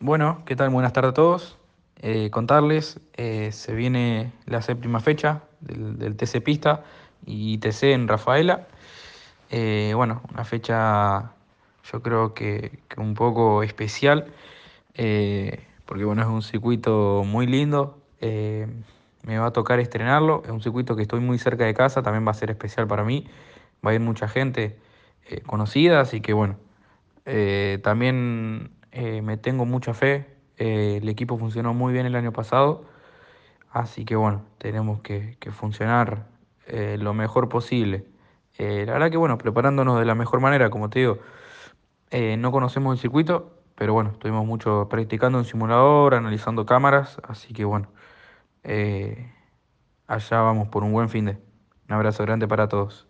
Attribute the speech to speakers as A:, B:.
A: Bueno, ¿qué tal? Buenas tardes a todos. Eh, contarles, eh, se viene la séptima fecha del, TC Pista y TC en Rafaela. Eh, bueno, una fecha yo creo que, que un poco especial, eh, porque bueno, es un circuito muy lindo. me va a tocar estrenarlo, es un circuito que estoy muy cerca de casa, también va a ser especial para mí. Va a ir mucha gente conocida, así que bueno. También eh, me tengo mucha fe. eh, el equipo funcionó muy bien el año pasado. Así que bueno, tenemos que, que funcionar eh, lo mejor posible. La verdad que bueno, preparándonos de la mejor manera, como te digo, no conocemos el circuito, pero bueno, estuvimos mucho practicando en simulador, analizando cámaras, así que bueno, allá vamos por un buen fin de. Un abrazo grande para todos.